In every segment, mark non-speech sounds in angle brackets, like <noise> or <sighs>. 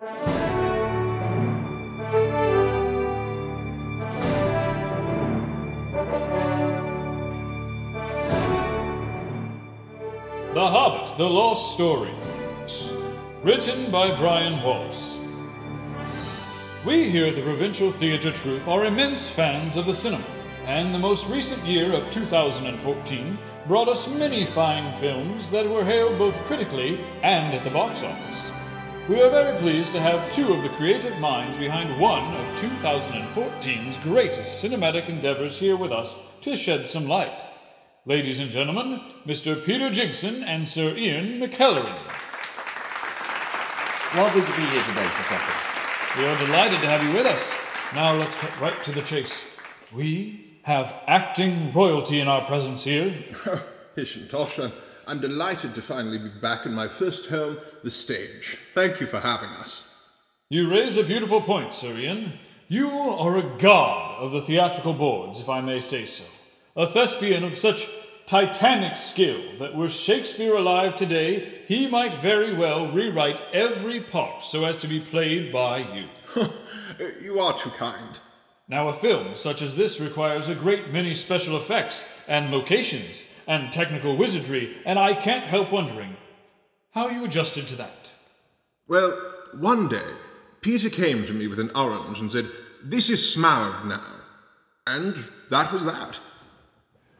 The Hobbit, The Lost Story. Written by Brian Wallace. We here at the Provincial Theatre Troupe are immense fans of the cinema, and the most recent year of 2014 brought us many fine films that were hailed both critically and at the box office. We are very pleased to have two of the creative minds behind one of 2014's greatest cinematic endeavors here with us to shed some light. Ladies and gentlemen, Mr. Peter Jigson and Sir Ian McKellerin. It's lovely to be here today, Sir Captain. We are delighted to have you with us. Now let's cut right to the chase. We have acting royalty in our presence here. Pish and Tosh, I'm, delighted to finally be back in my first home, the stage. Thank you for having us. You raise a beautiful point, Sir Ian. You are a god of the theatrical boards, if I may say so. A thespian of such titanic skill that were Shakespeare alive today, he might very well rewrite every part so as to be played by you. <laughs> you are too kind. Now, a film such as this requires a great many special effects and locations and technical wizardry, and I can't help wondering how you adjusted to that. Well, one day, Peter came to me with an orange and said, This is Smaug now. And that was that.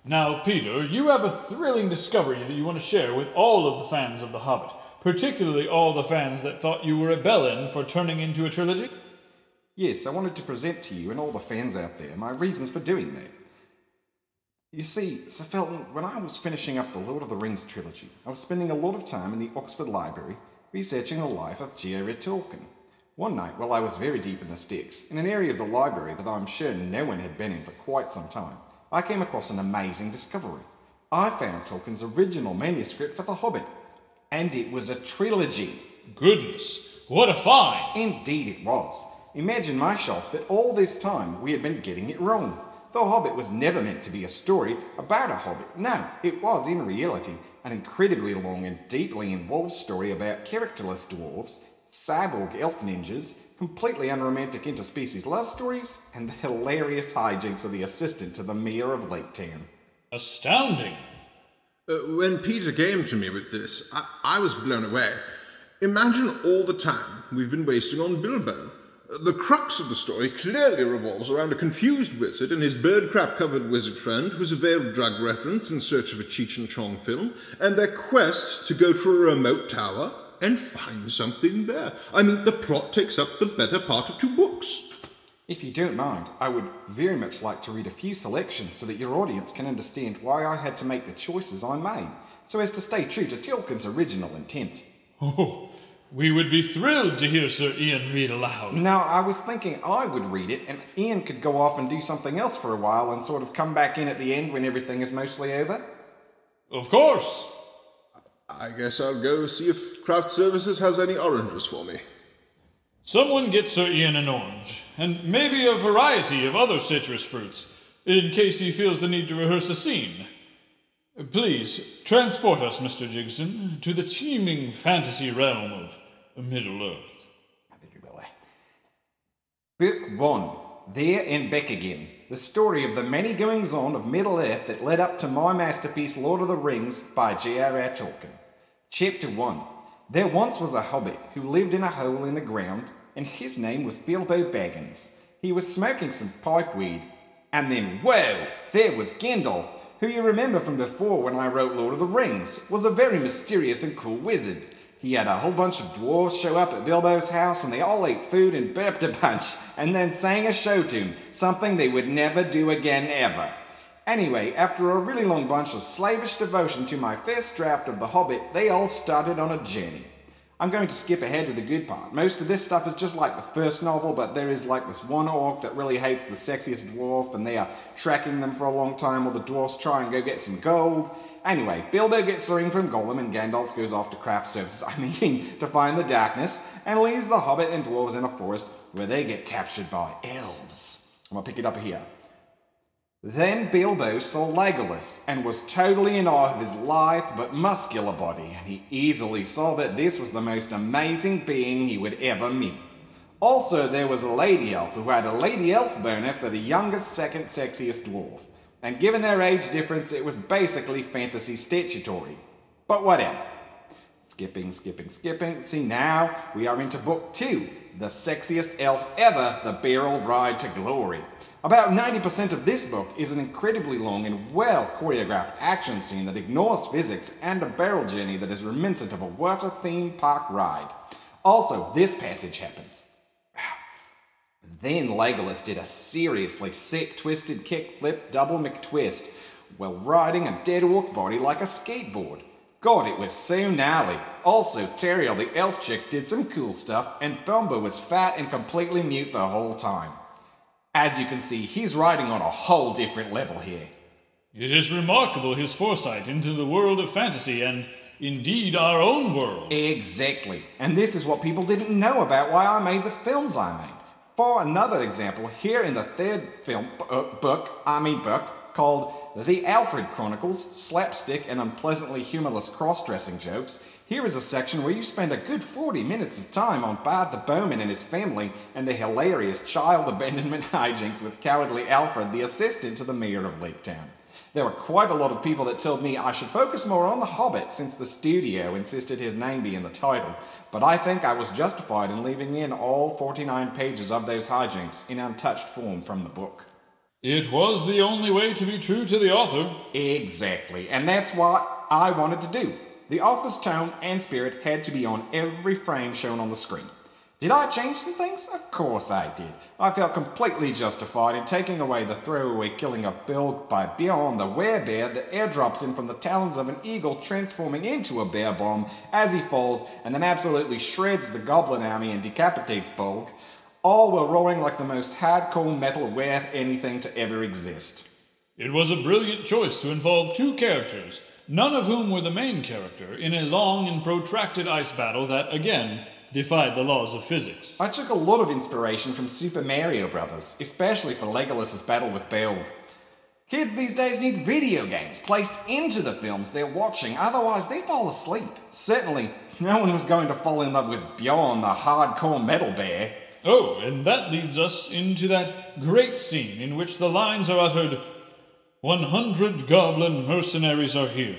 Now, Peter, you have a thrilling discovery that you want to share with all of the fans of The Hobbit, particularly all the fans that thought you were a bellend for turning into a trilogy. Yes, I wanted to present to you and all the fans out there my reasons for doing that. You see, Sir Felton, when I was finishing up the Lord of the Rings trilogy, I was spending a lot of time in the Oxford Library researching the life of J.R.R. Tolkien. One night, while I was very deep in the sticks, in an area of the library that I'm sure no one had been in for quite some time, I came across an amazing discovery. I found Tolkien's original manuscript for The Hobbit, and it was a trilogy. Goodness, what a find! Indeed, it was. Imagine my shock that all this time we had been getting it wrong. The Hobbit was never meant to be a story about a hobbit. No, it was in reality an incredibly long and deeply involved story about characterless dwarves, cyborg elf ninjas, completely unromantic interspecies love stories, and the hilarious hijinks of the assistant to the mayor of Lake Town. Astounding! Uh, when Peter came to me with this, I, I was blown away. Imagine all the time we've been wasting on Bilbo. The crux of the story clearly revolves around a confused wizard and his bird crap covered wizard friend who's a veiled drug reference in search of a Cheech and Chong film, and their quest to go to a remote tower and find something there. I mean, the plot takes up the better part of two books. If you don't mind, I would very much like to read a few selections so that your audience can understand why I had to make the choices I made, so as to stay true to Tolkien's original intent. Oh, we would be thrilled to hear Sir Ian read aloud. Now, I was thinking I would read it, and Ian could go off and do something else for a while and sort of come back in at the end when everything is mostly over. Of course. I guess I'll go see if Craft Services has any oranges for me. Someone get Sir Ian an orange, and maybe a variety of other citrus fruits, in case he feels the need to rehearse a scene. Please, transport us, Mr. Jigson, to the teeming fantasy realm of Middle Earth. Book 1 There and Back Again. The story of the many goings on of Middle Earth that led up to my masterpiece, Lord of the Rings, by J.R.R. Tolkien. Chapter 1 There once was a hobbit who lived in a hole in the ground, and his name was Bilbo Baggins. He was smoking some pipe weed. And then, whoa, there was Gandalf, who you remember from before when I wrote Lord of the Rings, was a very mysterious and cool wizard. He had a whole bunch of dwarves show up at Bilbo's house and they all ate food and burped a bunch and then sang a show tune, something they would never do again ever. Anyway, after a really long bunch of slavish devotion to my first draft of The Hobbit, they all started on a journey. I'm going to skip ahead to the good part. Most of this stuff is just like the first novel, but there is like this one orc that really hates the sexiest dwarf, and they are tracking them for a long time while the dwarfs try and go get some gold. Anyway, Bilbo gets the ring from Gollum, and Gandalf goes off to craft services, <laughs> I mean, to find the darkness, and leaves the hobbit and dwarves in a forest where they get captured by elves. I'm gonna pick it up here. Then Bilbo saw Legolas and was totally in awe of his lithe but muscular body, and he easily saw that this was the most amazing being he would ever meet. Also, there was a lady elf who had a lady elf boner for the youngest, second sexiest dwarf, and given their age difference, it was basically fantasy statutory. But whatever. Skipping, skipping, skipping. See, now we are into book two the sexiest elf ever, The Barrel Ride to Glory. About 90% of this book is an incredibly long and well choreographed action scene that ignores physics and a barrel journey that is reminiscent of a water theme park ride. Also, this passage happens. Then Legolas did a seriously sick twisted kick flip double McTwist while riding a dead orc body like a skateboard. God, it was so gnarly. Also, Tauriel the elf chick did some cool stuff, and Bombur was fat and completely mute the whole time. As you can see, he's riding on a whole different level here. It is remarkable his foresight into the world of fantasy and indeed our own world. Exactly. And this is what people didn't know about why I made the films I made. For another example, here in the third film uh, book, I mean book, called The Alfred Chronicles Slapstick and Unpleasantly Humorless Cross Dressing Jokes, here is a section where you spend a good 40 minutes of time on Bard the Bowman and his family and the hilarious child abandonment <laughs> hijinks with cowardly Alfred, the assistant to the mayor of Lake Town. There were quite a lot of people that told me I should focus more on The Hobbit since the studio insisted his name be in the title, but I think I was justified in leaving in all 49 pages of those hijinks in untouched form from the book. It was the only way to be true to the author. Exactly, and that's what I wanted to do. The author's tone and spirit had to be on every frame shown on the screen. Did I change some things? Of course I did. I felt completely justified in taking away the throwaway killing of Bolg by Beorn the werebear that airdrops in from the talons of an eagle transforming into a bear bomb as he falls and then absolutely shreds the goblin army and decapitates Bolg. All were roaring like the most hardcore metal worth anything to ever exist. It was a brilliant choice to involve two characters, none of whom were the main character, in a long and protracted ice battle that, again, defied the laws of physics. I took a lot of inspiration from Super Mario Brothers, especially for Legolas's battle with Bolg. Kids these days need video games placed into the films they're watching, otherwise they fall asleep. Certainly, no one was going to fall in love with Beorn, the hardcore metal bear. Oh, and that leads us into that great scene in which the lines are uttered 100 goblin mercenaries are here.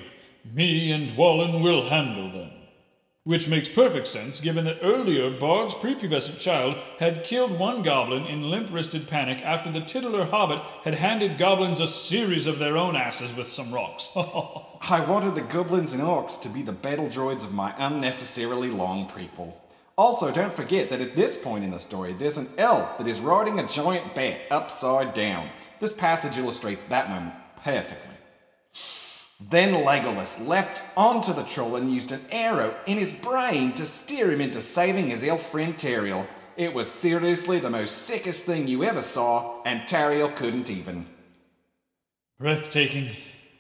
Me and Dwalin will handle them. Which makes perfect sense given that earlier Bard's prepubescent child had killed one goblin in limp wristed panic after the titular hobbit had handed goblins a series of their own asses with some rocks. <laughs> I wanted the goblins and orcs to be the battle droids of my unnecessarily long prequel. Also, don't forget that at this point in the story, there's an elf that is riding a giant bat upside down. This passage illustrates that moment perfectly. Then Legolas leapt onto the troll and used an arrow in his brain to steer him into saving his elf friend Tauriel. It was seriously the most sickest thing you ever saw, and Tauriel couldn't even. Breathtaking.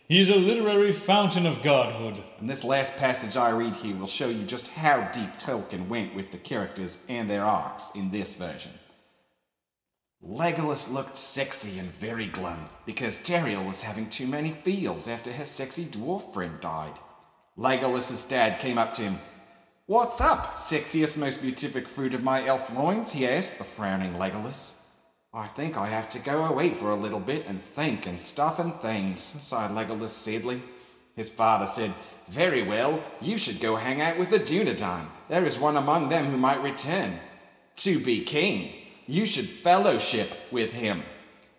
He's a literary fountain of godhood. And this last passage I read here will show you just how deep Tolkien went with the characters and their arcs in this version. Legolas looked sexy and very glum because Tauriel was having too many feels after his sexy dwarf friend died. Legolas's dad came up to him. What's up, sexiest, most beatific fruit of my elf loins? he asked the frowning Legolas. I think I have to go away for a little bit and think and stuff and things, sighed Legolas sadly. His father said, Very well, you should go hang out with the Dunedain. There is one among them who might return. To be king, you should fellowship with him.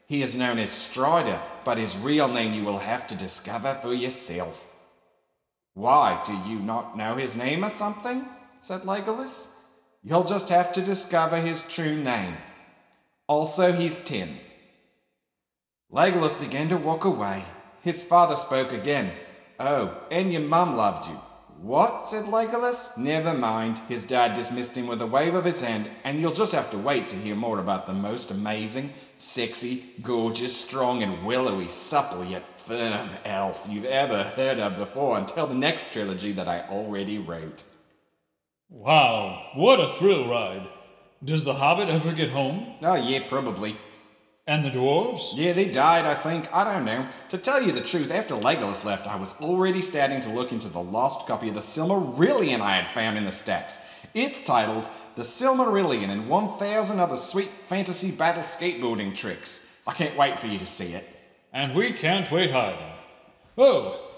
He is known as Strider, but his real name you will have to discover for yourself. Why, do you not know his name or something? said Legolas. You'll just have to discover his true name. Also, he's ten. Legolas began to walk away. His father spoke again. Oh, and your mum loved you. What? said Legolas. Never mind. His dad dismissed him with a wave of his hand, and you'll just have to wait to hear more about the most amazing, sexy, gorgeous, strong, and willowy, supple yet firm elf you've ever heard of before until the next trilogy that I already wrote. Wow, what a thrill ride. Does the Hobbit ever get home? Oh, yeah, probably. And the dwarves? Yeah, they died, I think. I don't know. To tell you the truth, after Legolas left, I was already starting to look into the lost copy of the Silmarillion I had found in the stacks. It's titled The Silmarillion and 1000 Other Sweet Fantasy Battle Skateboarding Tricks. I can't wait for you to see it. And we can't wait either. Oh,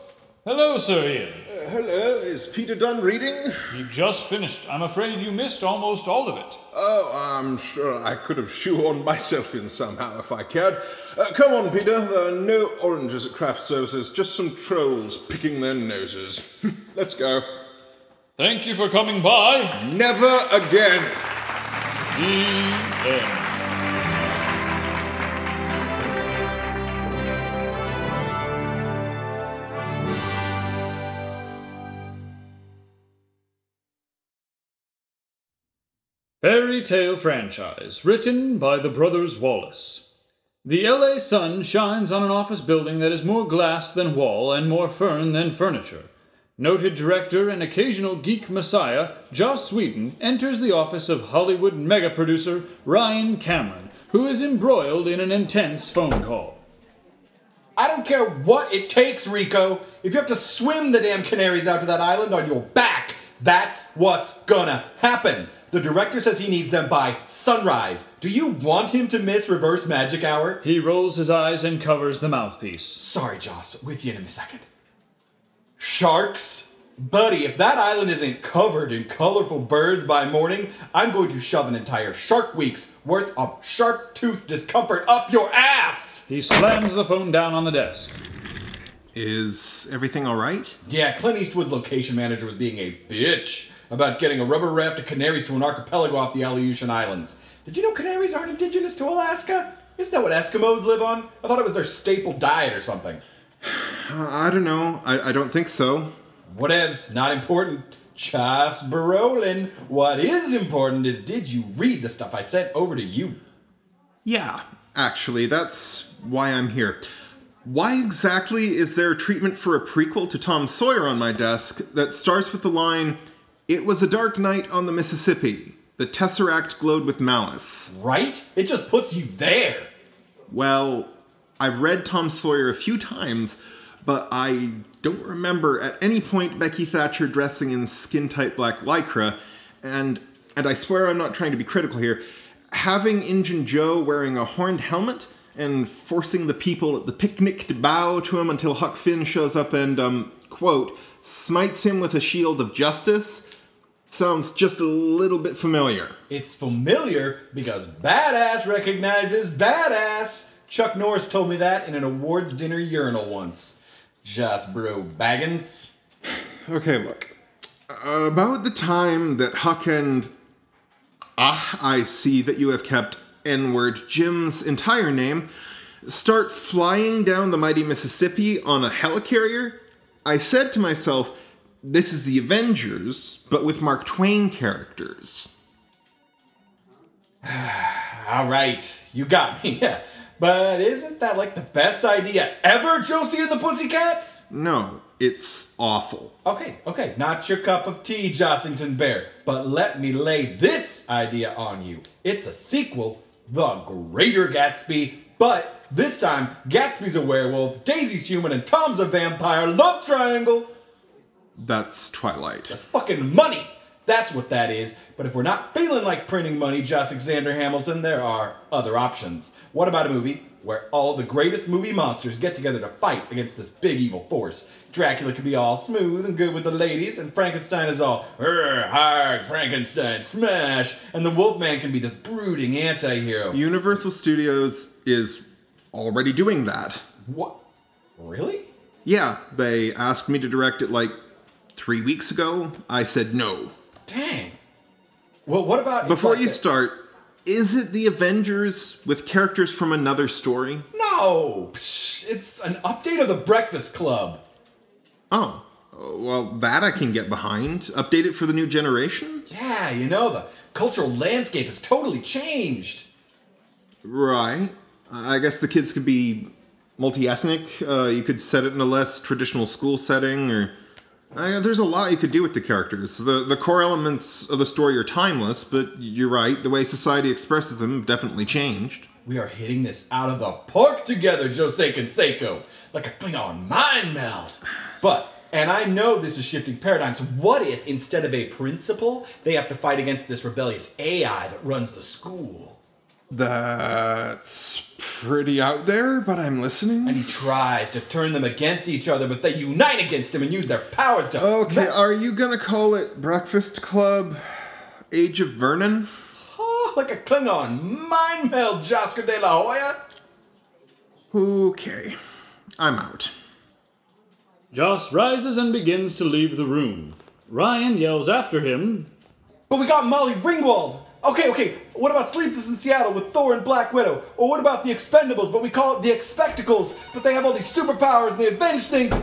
hello, Sir Ian. Uh, hello, is Peter done reading? He just finished. I'm afraid you missed almost all of it. Oh, I'm sure I could have shoehorned myself in somehow if I cared. Uh, come on, Peter. There are no oranges at craft services, just some trolls picking their noses. <laughs> Let's go. Thank you for coming by. Never again. The end. Fairy Tale Franchise, written by the Brothers Wallace. The LA sun shines on an office building that is more glass than wall and more fern than furniture. Noted director and occasional geek messiah, Joss Whedon enters the office of Hollywood mega producer Ryan Cameron, who is embroiled in an intense phone call. I don't care what it takes, Rico. If you have to swim the damn canaries out to that island on your back, that's what's gonna happen. The director says he needs them by sunrise. Do you want him to miss reverse magic hour? He rolls his eyes and covers the mouthpiece. Sorry, Joss. With you in a second. Sharks? Buddy, if that island isn't covered in colorful birds by morning, I'm going to shove an entire Shark Week's worth of sharp tooth discomfort up your ass! He slams the phone down on the desk. Is everything all right? Yeah, Clint Eastwood's location manager was being a bitch about getting a rubber raft of canaries to an archipelago off the Aleutian Islands. Did you know canaries aren't indigenous to Alaska? Isn't that what Eskimos live on? I thought it was their staple diet or something. <sighs> I don't know. I, I don't think so. Whatevs, not important. Just Brolin. What is important is did you read the stuff I sent over to you? Yeah, actually, that's why I'm here. Why exactly is there a treatment for a prequel to Tom Sawyer on my desk that starts with the line, It was a dark night on the Mississippi. The Tesseract glowed with malice. Right? It just puts you there. Well, I've read Tom Sawyer a few times, but I don't remember at any point Becky Thatcher dressing in skin tight black lycra, and and I swear I'm not trying to be critical here. Having Injun Joe wearing a horned helmet and forcing the people at the picnic to bow to him until Huck Finn shows up and um quote smites him with a shield of justice sounds just a little bit familiar. It's familiar because badass recognizes badass. Chuck Norris told me that in an awards dinner urinal once. Just bro Baggins. Okay, look. About the time that Huck and Ah, I see that you have kept N word Jim's entire name start flying down the mighty Mississippi on a helicarrier, I said to myself, this is the Avengers, but with Mark Twain characters. <sighs> All right, you got me. <laughs> But isn't that like the best idea ever, Josie and the Pussycats? No, it's awful. Okay, okay, not your cup of tea, Jossington Bear. But let me lay this idea on you. It's a sequel, The Greater Gatsby, but this time Gatsby's a werewolf, Daisy's human, and Tom's a vampire. Love triangle. That's Twilight. That's fucking money. That's what that is. But if we're not feeling like printing money, Joss Alexander Hamilton, there are other options. What about a movie where all the greatest movie monsters get together to fight against this big evil force? Dracula can be all smooth and good with the ladies, and Frankenstein is all "Rrr, hard Frankenstein smash, and the Wolfman can be this brooding anti-hero. Universal Studios is already doing that. What? Really? Yeah, they asked me to direct it like three weeks ago. I said no. Dang. Well, what about Before like you the- start, is it the Avengers with characters from another story? No, Psh, it's an update of the Breakfast Club. Oh, well, that I can get behind. Update it for the new generation? Yeah, you know, the cultural landscape has totally changed. Right. I guess the kids could be multi ethnic. Uh, you could set it in a less traditional school setting, or. Uh, there's a lot you could do with the characters. The, the core elements of the story are timeless, but you're right, the way society expresses them have definitely changed. We are hitting this out of the park together, Jose Canseco, like a Klingon mind meld. But, and I know this is shifting paradigms, what if instead of a principal, they have to fight against this rebellious AI that runs the school? That's pretty out there, but I'm listening. And he tries to turn them against each other, but they unite against him and use their powers to. Okay, are you gonna call it Breakfast Club Age of Vernon? Oh, like a Klingon mind meld, Jasker de la Hoya. Okay, I'm out. Joss rises and begins to leave the room. Ryan yells after him, But we got Molly Ringwald. Okay, okay. What about Sleepless in Seattle with Thor and Black Widow? Or what about the Expendables, but we call it the Expectacles? But they have all these superpowers and they avenge things.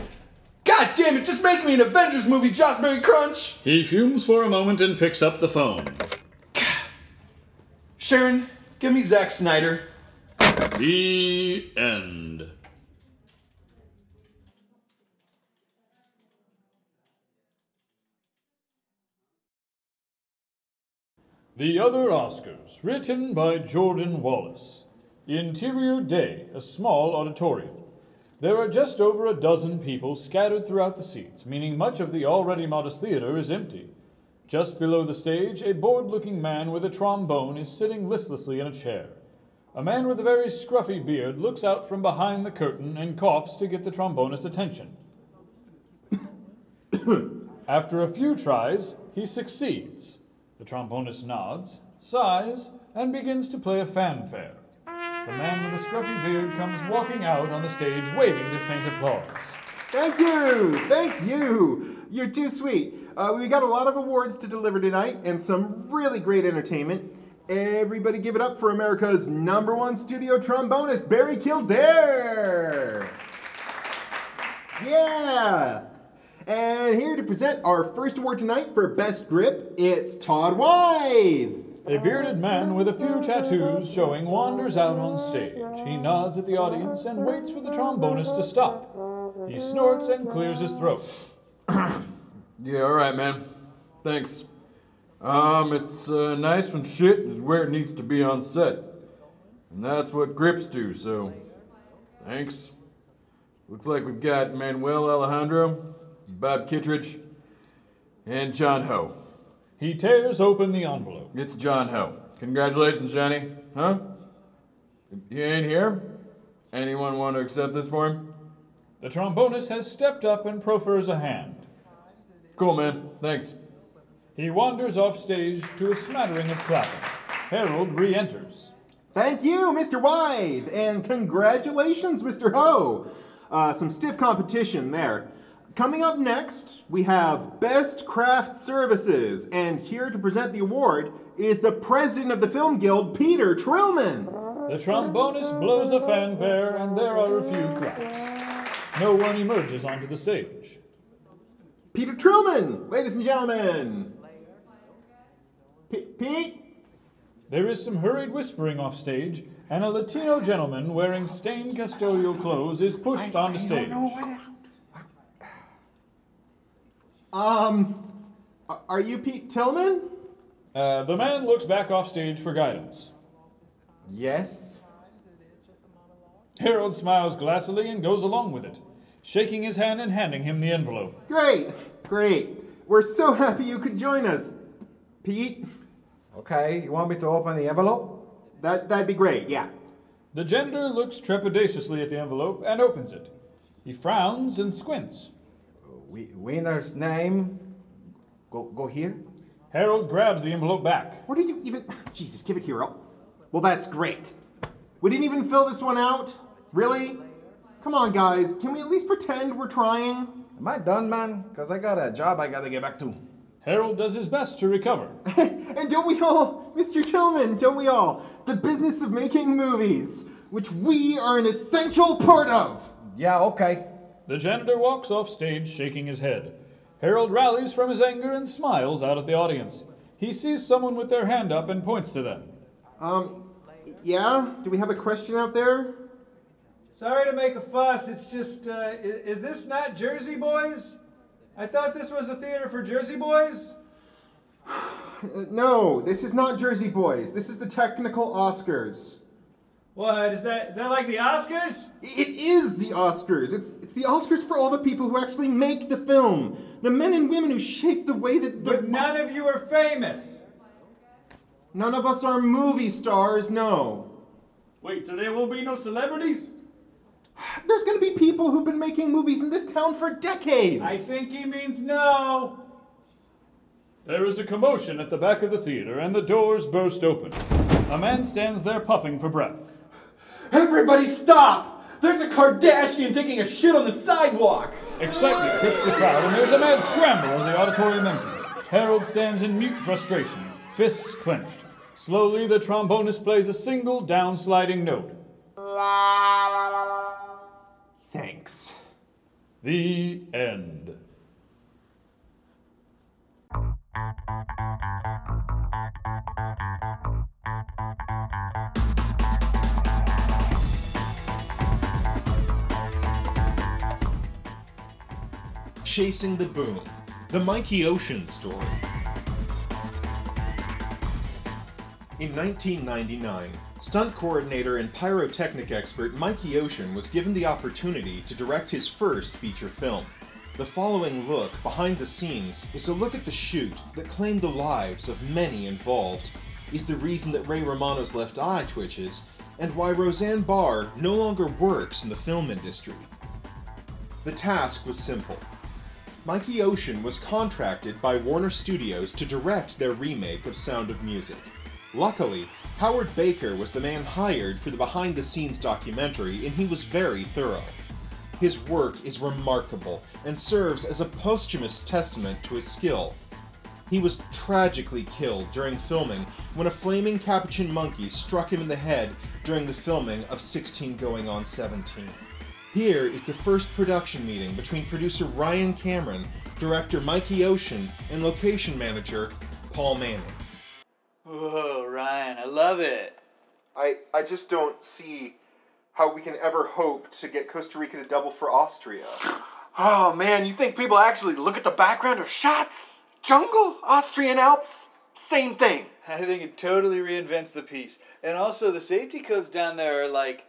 God damn it! Just make me an Avengers movie, Mary Crunch. He fumes for a moment and picks up the phone. Sharon, give me Zack Snyder. The end. The Other Oscars, written by Jordan Wallace. Interior Day, a small auditorium. There are just over a dozen people scattered throughout the seats, meaning much of the already modest theater is empty. Just below the stage, a bored looking man with a trombone is sitting listlessly in a chair. A man with a very scruffy beard looks out from behind the curtain and coughs to get the trombonist's attention. <coughs> After a few tries, he succeeds. The trombonist nods, sighs, and begins to play a fanfare. The man with the scruffy beard comes walking out on the stage waving to faint applause. Thank you! Thank you! You're too sweet. Uh, we got a lot of awards to deliver tonight and some really great entertainment. Everybody give it up for America's number one studio trombonist, Barry Kildare! Yeah! And here to present our first award tonight for Best Grip, it's Todd Wythe! A bearded man with a few tattoos showing wanders out on stage. He nods at the audience and waits for the trombonist to stop. He snorts and clears his throat. <clears throat> Yeah, all right, man. Thanks. Um, it's uh, nice when shit is where it needs to be on set. And that's what grips do, so thanks. Looks like we've got Manuel Alejandro, Bob Kittredge, and John Ho. He tears open the envelope. It's John Ho. Congratulations, Johnny. Huh? He ain't here? Anyone want to accept this for him? The trombonist has stepped up and proffers a hand. Cool, man. Thanks. He wanders off stage to a smattering of clapping. Harold re enters. Thank you, Mr. Wythe, and congratulations, Mr. Ho. Uh, some stiff competition there. Coming up next, we have Best Craft Services, and here to present the award is the president of the Film Guild, Peter Trillman. The trombonist blows a fanfare, and there are a few claps. No one emerges onto the stage. Peter Trillman, ladies and gentlemen. P- Pete? There is some hurried whispering off stage, and a Latino gentleman wearing stained custodial clothes is pushed onto stage. Um, are you Pete Tillman? Uh, the man looks back off stage for guidance. Yes. Harold smiles glassily and goes along with it, shaking his hand and handing him the envelope. Great, great. We're so happy you could join us. Pete, Okay, you want me to open the envelope? that, that'd be great, yeah. The janitor looks trepidatiously at the envelope and opens it. He frowns and squints. We, winner's name. Go, go here. Harold grabs the envelope back. What did you even. <sighs> Jesus, give it here. Oh. Well, that's great. We didn't even fill this one out? Really? Come on, guys. Can we at least pretend we're trying? Am I done, man? Because I got a job I gotta get back to. Harold does his best to recover. <laughs> and don't we all, Mr. Tillman, don't we all? The business of making movies, which we are an essential part of. Yeah, okay. The janitor walks off stage shaking his head. Harold rallies from his anger and smiles out at the audience. He sees someone with their hand up and points to them. Um, yeah? Do we have a question out there? Sorry to make a fuss. It's just, uh, i- is this not Jersey Boys? I thought this was a theater for Jersey Boys. <sighs> Uh, no, this is not Jersey Boys. This is the technical Oscars. What is that? Is that like the Oscars? It is the Oscars. It's it's the Oscars for all the people who actually make the film, the men and women who shape the way that. The, But none of you are famous. none of us are movie stars. No. Wait, so there will be no celebrities? There's gonna be people who've been making movies in this town for decades. I think he means no. There is a commotion at the back of the theater, and the doors burst open. A man stands there puffing for breath. Everybody stop! There's a Kardashian taking a shit on the sidewalk! Excitement grips the crowd, and there's a mad scramble as the auditorium empties. Harold stands in mute frustration, fists clenched. Slowly, the trombonist plays a single downsliding note. Thanks. The end. Chasing the Boom, the Mikey Ocean story. In 1999, stunt coordinator and pyrotechnic expert Mikey Ocean was given the opportunity to direct his first feature film. The following look behind the scenes is a look at the shoot that claimed the lives of many involved, is the reason that Ray Romano's left eye twitches, and why Roseanne Barr no longer works in the film industry. The task was simple Mikey Ocean was contracted by Warner Studios to direct their remake of Sound of Music. Luckily, Howard Baker was the man hired for the behind the scenes documentary, and he was very thorough. His work is remarkable and serves as a posthumous testament to his skill. He was tragically killed during filming when a flaming capuchin monkey struck him in the head during the filming of 16 Going on 17. Here is the first production meeting between producer Ryan Cameron, director Mikey Ocean, and location manager Paul Manning. Whoa, Ryan, I love it. I I just don't see how we can ever hope to get Costa Rica to double for Austria. Oh man, you think people actually look at the background of shots? Jungle? Austrian Alps? Same thing. I think it totally reinvents the piece. And also, the safety codes down there are like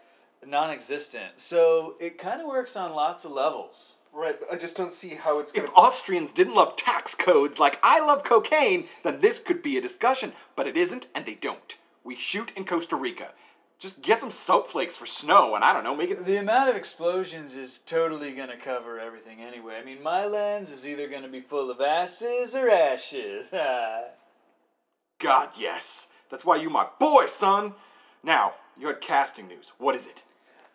non existent. So it kind of works on lots of levels. Right, but I just don't see how it's If gonna. Austrians didn't love tax codes like I love cocaine, then this could be a discussion. But it isn't, and they don't. We shoot in Costa Rica. Just get some soap flakes for snow, and I don't know, make it. The amount of explosions is totally going to cover everything anyway. I mean, my lens is either going to be full of asses or ashes. <laughs> God, yes. That's why you my boy, son. Now, you had casting news. What is it?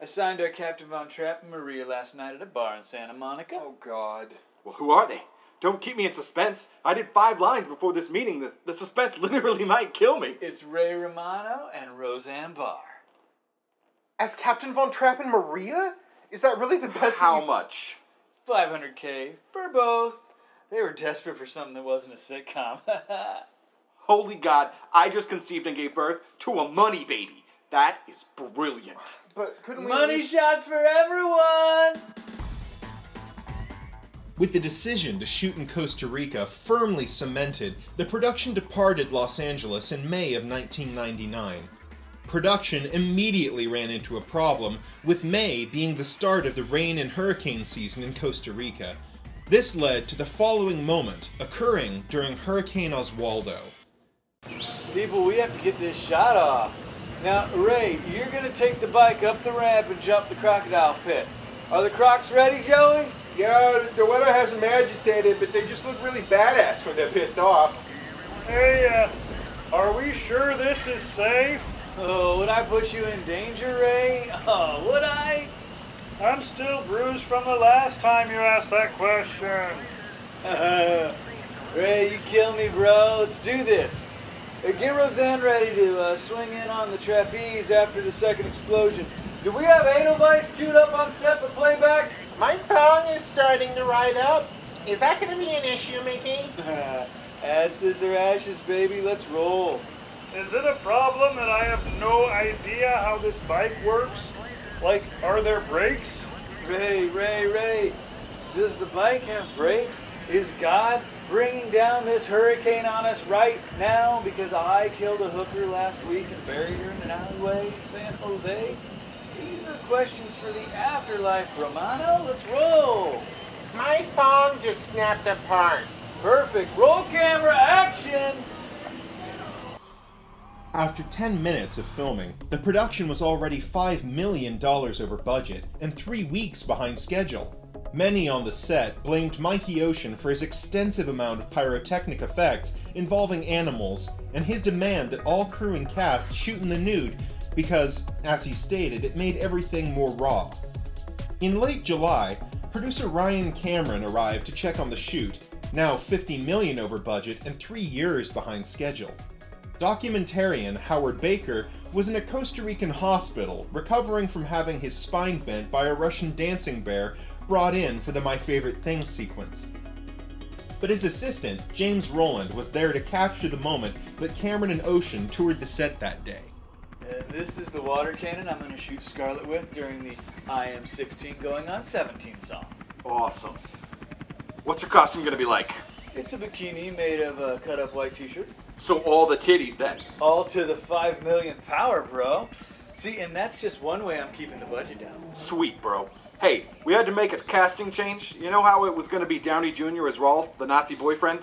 I signed our Captain Von Trapp and Maria last night at a bar in Santa Monica. Oh God. Well, who are they? Don't keep me in suspense. I did five lines before this meeting. The, the suspense <laughs> literally might kill me. It's Ray Romano and Roseanne Barr. As Captain Von Trapp and Maria? Is that really the best? How you- much? 500k for both. They were desperate for something that wasn't a sitcom. <laughs> Holy God, I just conceived and gave birth to a money baby. That is brilliant. But couldn't we? Money shots for everyone! With the decision to shoot in Costa Rica firmly cemented, the production departed Los Angeles in May of 1999. Production immediately ran into a problem, with May being the start of the rain and hurricane season in Costa Rica. This led to the following moment, occurring during Hurricane Oswaldo. People, we have to get this shot off. Now, Ray, you're gonna take the bike up the ramp and jump the crocodile pit. Are the crocs ready, Joey? Yeah, the weather hasn't agitated, but they just look really badass when they're pissed off. Hey, uh, are we sure this is safe? Oh, would I put you in danger, Ray? Oh, would I? I'm still bruised from the last time you asked that question. <laughs> Ray, you kill me, bro. Let's do this. Get Roseanne ready to uh, swing in on the trapeze after the second explosion. Do we have Edelweiss queued up on set for playback? My tongue is starting to ride up. Is that going to be an issue, Mickey? <laughs> Asses or ashes, baby. Let's roll. Is it a problem that I have no idea how this bike works? Like, are there brakes? Ray, Ray, Ray. Does the bike have brakes? Is God bringing down this hurricane on us right now because I killed a hooker last week and buried her in an alleyway in San Jose? These are questions for the afterlife, Romano. Let's roll. My phone just snapped apart. Perfect. Roll camera action. After 10 minutes of filming, the production was already $5 million over budget and three weeks behind schedule. Many on the set blamed Mikey Ocean for his extensive amount of pyrotechnic effects involving animals and his demand that all crew and cast shoot in the nude because, as he stated, it made everything more raw. In late July, producer Ryan Cameron arrived to check on the shoot, now 50 million over budget and 3 years behind schedule. Documentarian Howard Baker was in a Costa Rican hospital recovering from having his spine bent by a Russian dancing bear brought in for the My Favorite Things sequence. But his assistant, James Rowland, was there to capture the moment that Cameron and Ocean toured the set that day. And this is the water cannon I'm going to shoot Scarlet with during the I Am 16 Going on 17 song. Awesome. What's your costume gonna be like? It's a bikini made of a cut up white t shirt. So all the titties then. All to the 5 million power, bro. See, and that's just one way I'm keeping the budget down. Sweet, bro. Hey, we had to make a casting change. You know how it was gonna be Downey Jr. as Rolf, the Nazi boyfriend?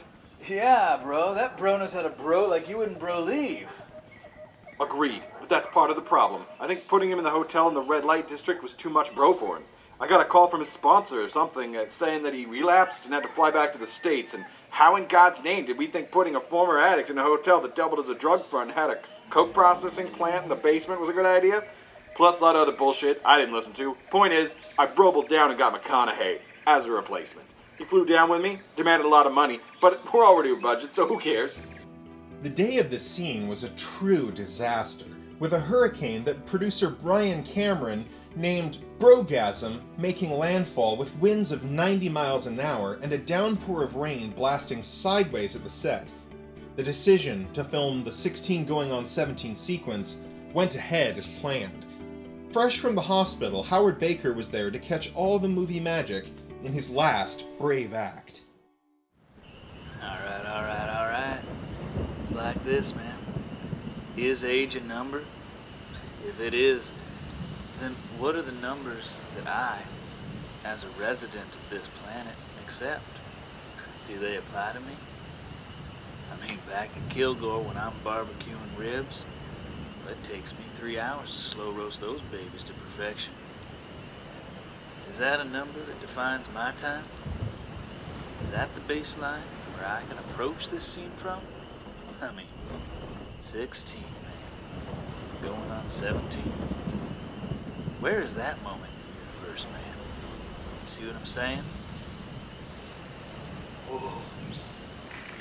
Yeah, bro. That bro knows how to bro like you wouldn't bro leave. Agreed, but that's part of the problem. I think putting him in the hotel in the red light district was too much bro for him. I got a call from his sponsor or something uh, saying that he relapsed and had to fly back to the States. And how in God's name did we think putting a former addict in a hotel that doubled as a drug front and had a coke processing plant in the basement was a good idea? Plus a lot of other bullshit I didn't listen to. Point is, I brobled down and got McConaughey as a replacement. He flew down with me, demanded a lot of money, but we're already over budget, so who cares? The day of the scene was a true disaster, with a hurricane that producer Brian Cameron named Brogasm making landfall with winds of 90 miles an hour and a downpour of rain blasting sideways at the set. The decision to film the 16 going on 17 sequence went ahead as planned. Fresh from the hospital, Howard Baker was there to catch all the movie magic in his last brave act. Alright, alright, alright. It's like this, man. Is age a number? If it is, then what are the numbers that I, as a resident of this planet, accept? Do they apply to me? I mean, back in Kilgore when I'm barbecuing ribs, it takes me three hours to slow roast those babies to perfection. Is that a number that defines my time? Is that the baseline where I can approach this scene from? I mean, 16, man. Going on 17. Where is that moment in the universe, man? See what I'm saying? Whoa.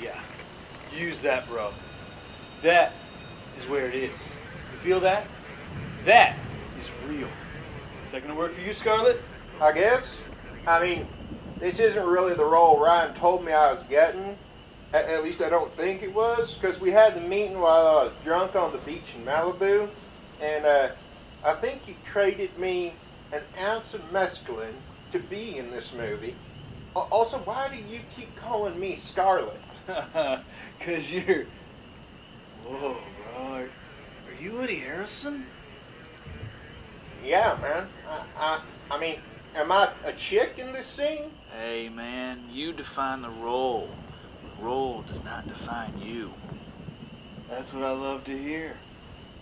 Yeah. Use that, bro. That is where it is. Feel that? That is real. Is that gonna work for you, Scarlett? I guess. I mean, this isn't really the role Ryan told me I was getting. At, at least I don't think it was, because we had the meeting while I was drunk on the beach in Malibu, and uh, I think he traded me an ounce of mescaline to be in this movie. Also, why do you keep calling me Scarlet? <laughs> Cause you're. Whoa, bro. Are, are you Woody Harrison? Yeah, man. I, I, I mean, am I a chick in this scene? Hey, man, you define the role. The role does not define you. That's what I love to hear.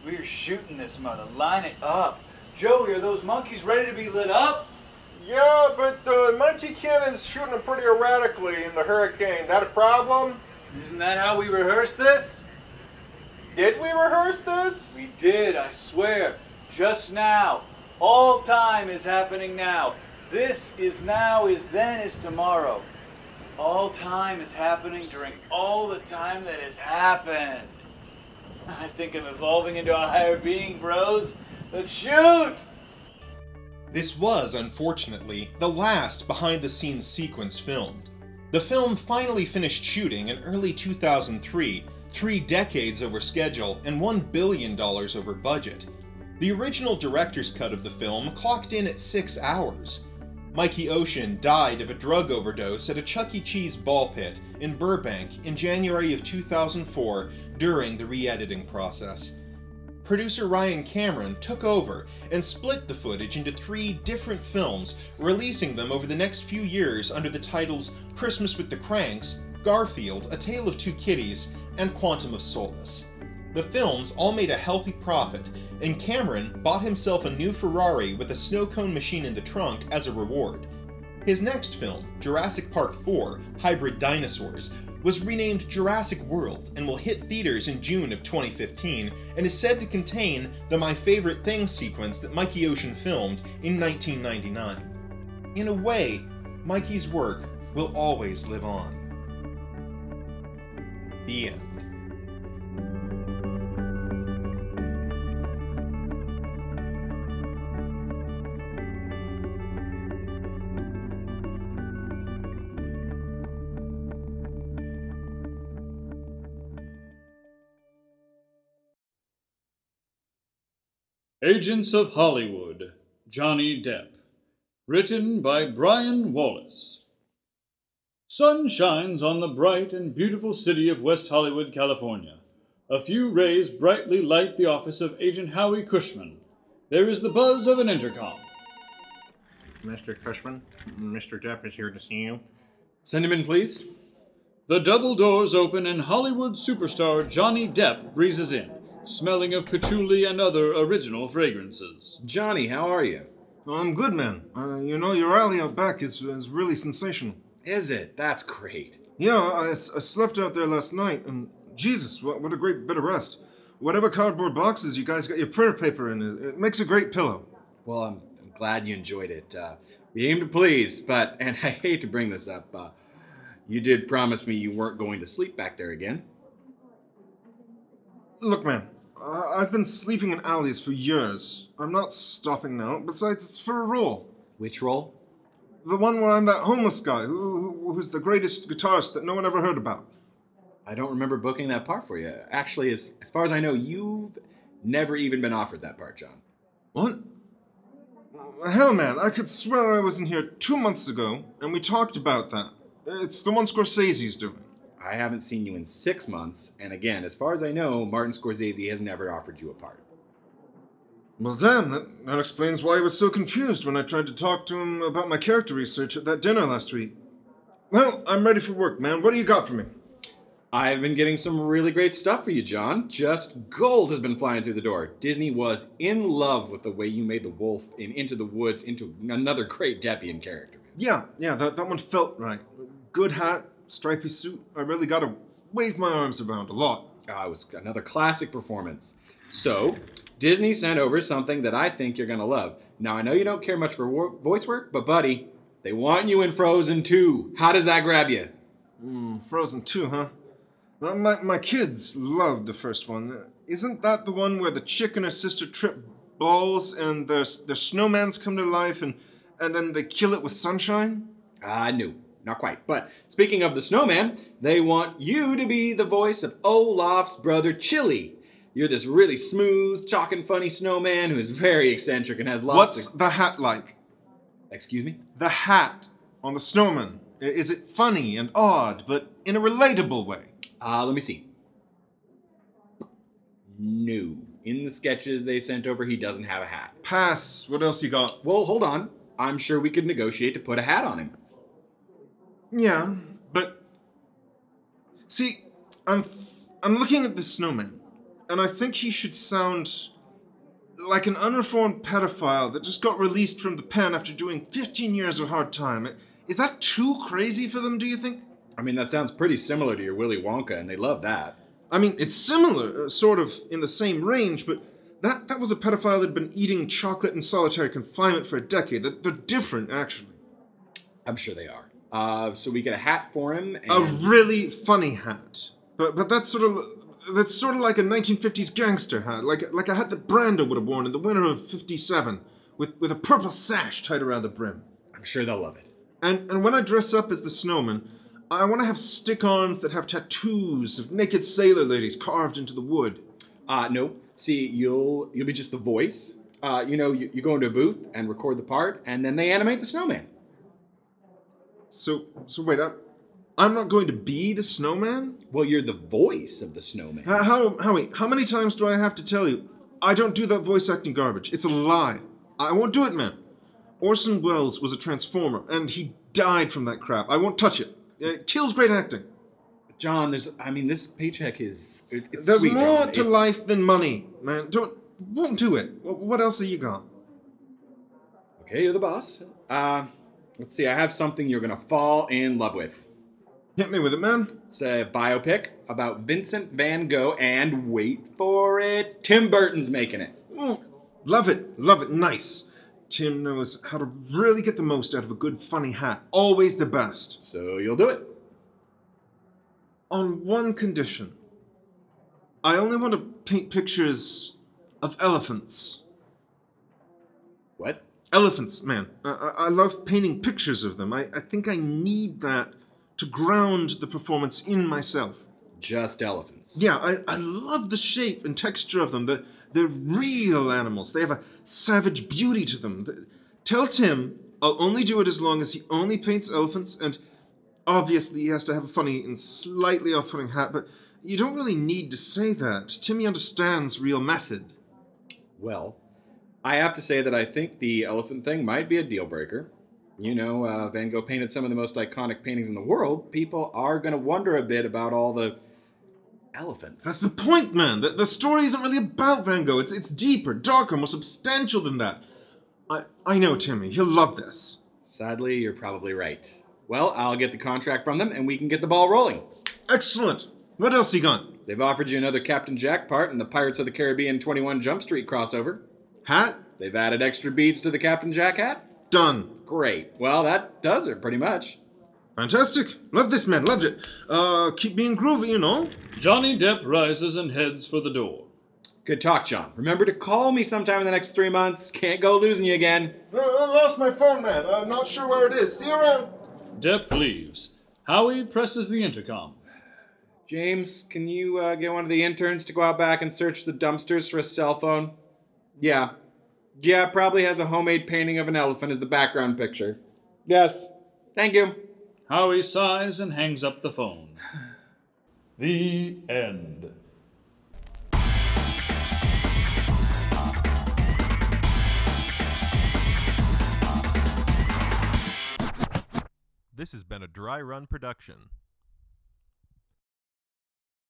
We're shooting this mother. Line it up. Joey, are those monkeys ready to be lit up? Yeah, but the monkey cannon's shooting them pretty erratically in the hurricane. That a problem? Isn't that how we rehearsed this? Did we rehearse this? We did, I swear. Just now. All time is happening now. This is now, is then, is tomorrow. All time is happening during all the time that has happened. I think I'm evolving into a higher being, bros. Let's shoot! This was, unfortunately, the last behind the scenes sequence filmed. The film finally finished shooting in early 2003, three decades over schedule and $1 billion over budget. The original director's cut of the film clocked in at six hours. Mikey Ocean died of a drug overdose at a Chuck E. Cheese ball pit in Burbank in January of 2004 during the re editing process. Producer Ryan Cameron took over and split the footage into three different films, releasing them over the next few years under the titles Christmas with the Cranks, Garfield, A Tale of Two Kitties, and Quantum of Solace. The films all made a healthy profit, and Cameron bought himself a new Ferrari with a snow cone machine in the trunk as a reward. His next film, Jurassic Park 4 Hybrid Dinosaurs, was renamed Jurassic World and will hit theaters in June of 2015 and is said to contain the My Favorite Thing sequence that Mikey Ocean filmed in 1999. In a way, Mikey's work will always live on. The end. Agents of Hollywood, Johnny Depp. Written by Brian Wallace. Sun shines on the bright and beautiful city of West Hollywood, California. A few rays brightly light the office of Agent Howie Cushman. There is the buzz of an intercom. Mr. Cushman, Mr. Depp is here to see you. Send him in, please. The double doors open and Hollywood superstar Johnny Depp breezes in, smelling of patchouli and other original fragrances. Johnny, how are you? I'm good, man. Uh, you know, your rally out back is, is really sensational. Is it? That's great. Yeah, I, I slept out there last night, and Jesus, what, what a great bit of rest. Whatever cardboard boxes you guys got your printer paper in, it, it makes a great pillow. Well, I'm, I'm glad you enjoyed it. Uh, we aim to please, but, <laughs> and I hate to bring this up, uh, you did promise me you weren't going to sleep back there again. Look, man, I, I've been sleeping in alleys for years. I'm not stopping now. Besides, it's for a role. Which role? The one where I'm that homeless guy who, who, who's the greatest guitarist that no one ever heard about. I don't remember booking that part for you. Actually, as, as far as I know, you've never even been offered that part, John. What? Hell, man, I could swear I was in here two months ago, and we talked about that. It's the one Scorsese's doing. I haven't seen you in six months, and again, as far as I know, Martin Scorsese has never offered you a part. Well, damn, that, that explains why I was so confused when I tried to talk to him about my character research at that dinner last week. Well, I'm ready for work, man. What do you got for me? I've been getting some really great stuff for you, John. Just gold has been flying through the door. Disney was in love with the way you made the wolf in Into the Woods into another great Deppian character. Yeah, yeah, that, that one felt right. Good hat, stripy suit. I really got to wave my arms around a lot. Ah, it was another classic performance. So, Disney sent over something that I think you're going to love. Now, I know you don't care much for wo- voice work, but buddy, they want you in Frozen 2. How does that grab you? Mm, Frozen 2, huh? Well, my, my kids loved the first one. Isn't that the one where the chick and her sister trip balls and their, their snowmans come to life and, and then they kill it with sunshine? Ah, uh, no, not quite. But speaking of the snowman, they want you to be the voice of Olaf's brother Chili. You're this really smooth, chalk and funny snowman who is very eccentric and has lots What's of. the hat like? Excuse me? The hat on the snowman. I- Is it funny and odd, but in a relatable way? Uh, let me see. No. In the sketches they sent over, he doesn't have a hat. Pass. What else you got? Well, hold on. I'm sure we could negotiate to put a hat on him. Yeah, but see, I'm I'm looking at the snowman, and I think he should sound like an unreformed pedophile that just got released from the pen after doing 15 years of hard time. Is that too crazy for them? Do you think? I mean, that sounds pretty similar to your Willy Wonka, and they love that. I mean, it's similar, uh, sort of in the same range, but that that was a pedophile that'd been eating chocolate in solitary confinement for a decade. They're, they're different, actually. I'm sure they are. Uh, so we get a hat for him. And... A really funny hat, but but that's sort of that's sort of like a 1950s gangster hat, like like a hat that Brando would have worn in the winter of '57, with with a purple sash tied around the brim. I'm sure they'll love it. And and when I dress up as the snowman, I want to have stick arms that have tattoos of naked sailor ladies carved into the wood. Uh, no. See, you'll you'll be just the voice. Uh, you know, you, you go into a booth and record the part, and then they animate the snowman. So, so wait, I, I'm not going to be the snowman? Well, you're the voice of the snowman. How, how, Howie, how many times do I have to tell you? I don't do that voice acting garbage. It's a lie. I won't do it, man. Orson Welles was a transformer, and he died from that crap. I won't touch it. It kills great acting. John, there's, I mean, this paycheck is, it, it's There's sweet, more John. to It's- life than money, man. Don't, won't do it. What else have you got? Okay, you're the boss. Uh, let's see, I have something you're gonna fall in love with. Hit me with it, man. It's a biopic about Vincent Van Gogh, and wait for it, Tim Burton's making it. Ooh, love it, love it, nice. Tim knows how to really get the most out of a good, funny hat. Always the best. So you'll do it. On one condition. I only want to paint pictures of elephants. What? Elephants, man. I, I I love painting pictures of them. I, I think I need that to ground the performance in myself. Just elephants. Yeah, I, I love the shape and texture of them. They're, they're real animals. They have a savage beauty to them. The- tell Tim I'll only do it as long as he only paints elephants, and obviously he has to have a funny and slightly off putting hat, but you don't really need to say that. Timmy understands real method. Well, I have to say that I think the elephant thing might be a deal breaker. You know, uh, Van Gogh painted some of the most iconic paintings in the world. People are going to wonder a bit about all the elephants. That's the point, man. The, the story isn't really about Van Gogh. It's, it's deeper, darker, more substantial than that. I, I know, Timmy. He'll love this. Sadly, you're probably right. Well, I'll get the contract from them and we can get the ball rolling. Excellent. What else you got? They've offered you another Captain Jack part in the Pirates of the Caribbean 21 Jump Street crossover. Hat? They've added extra beads to the Captain Jack hat. Done. Great. Well, that does it pretty much. Fantastic. Love this, man. Loved it. Uh, keep being groovy, you know. Johnny Depp rises and heads for the door. Good talk, John. Remember to call me sometime in the next three months. Can't go losing you again. Uh, I lost my phone, man. I'm not sure where it is. See you around. Depp leaves. Howie presses the intercom. James, can you uh, get one of the interns to go out back and search the dumpsters for a cell phone? Yeah. Yeah, probably has a homemade painting of an elephant as the background picture. Yes. Thank you. Howie sighs and hangs up the phone. The end. This has been a dry run production.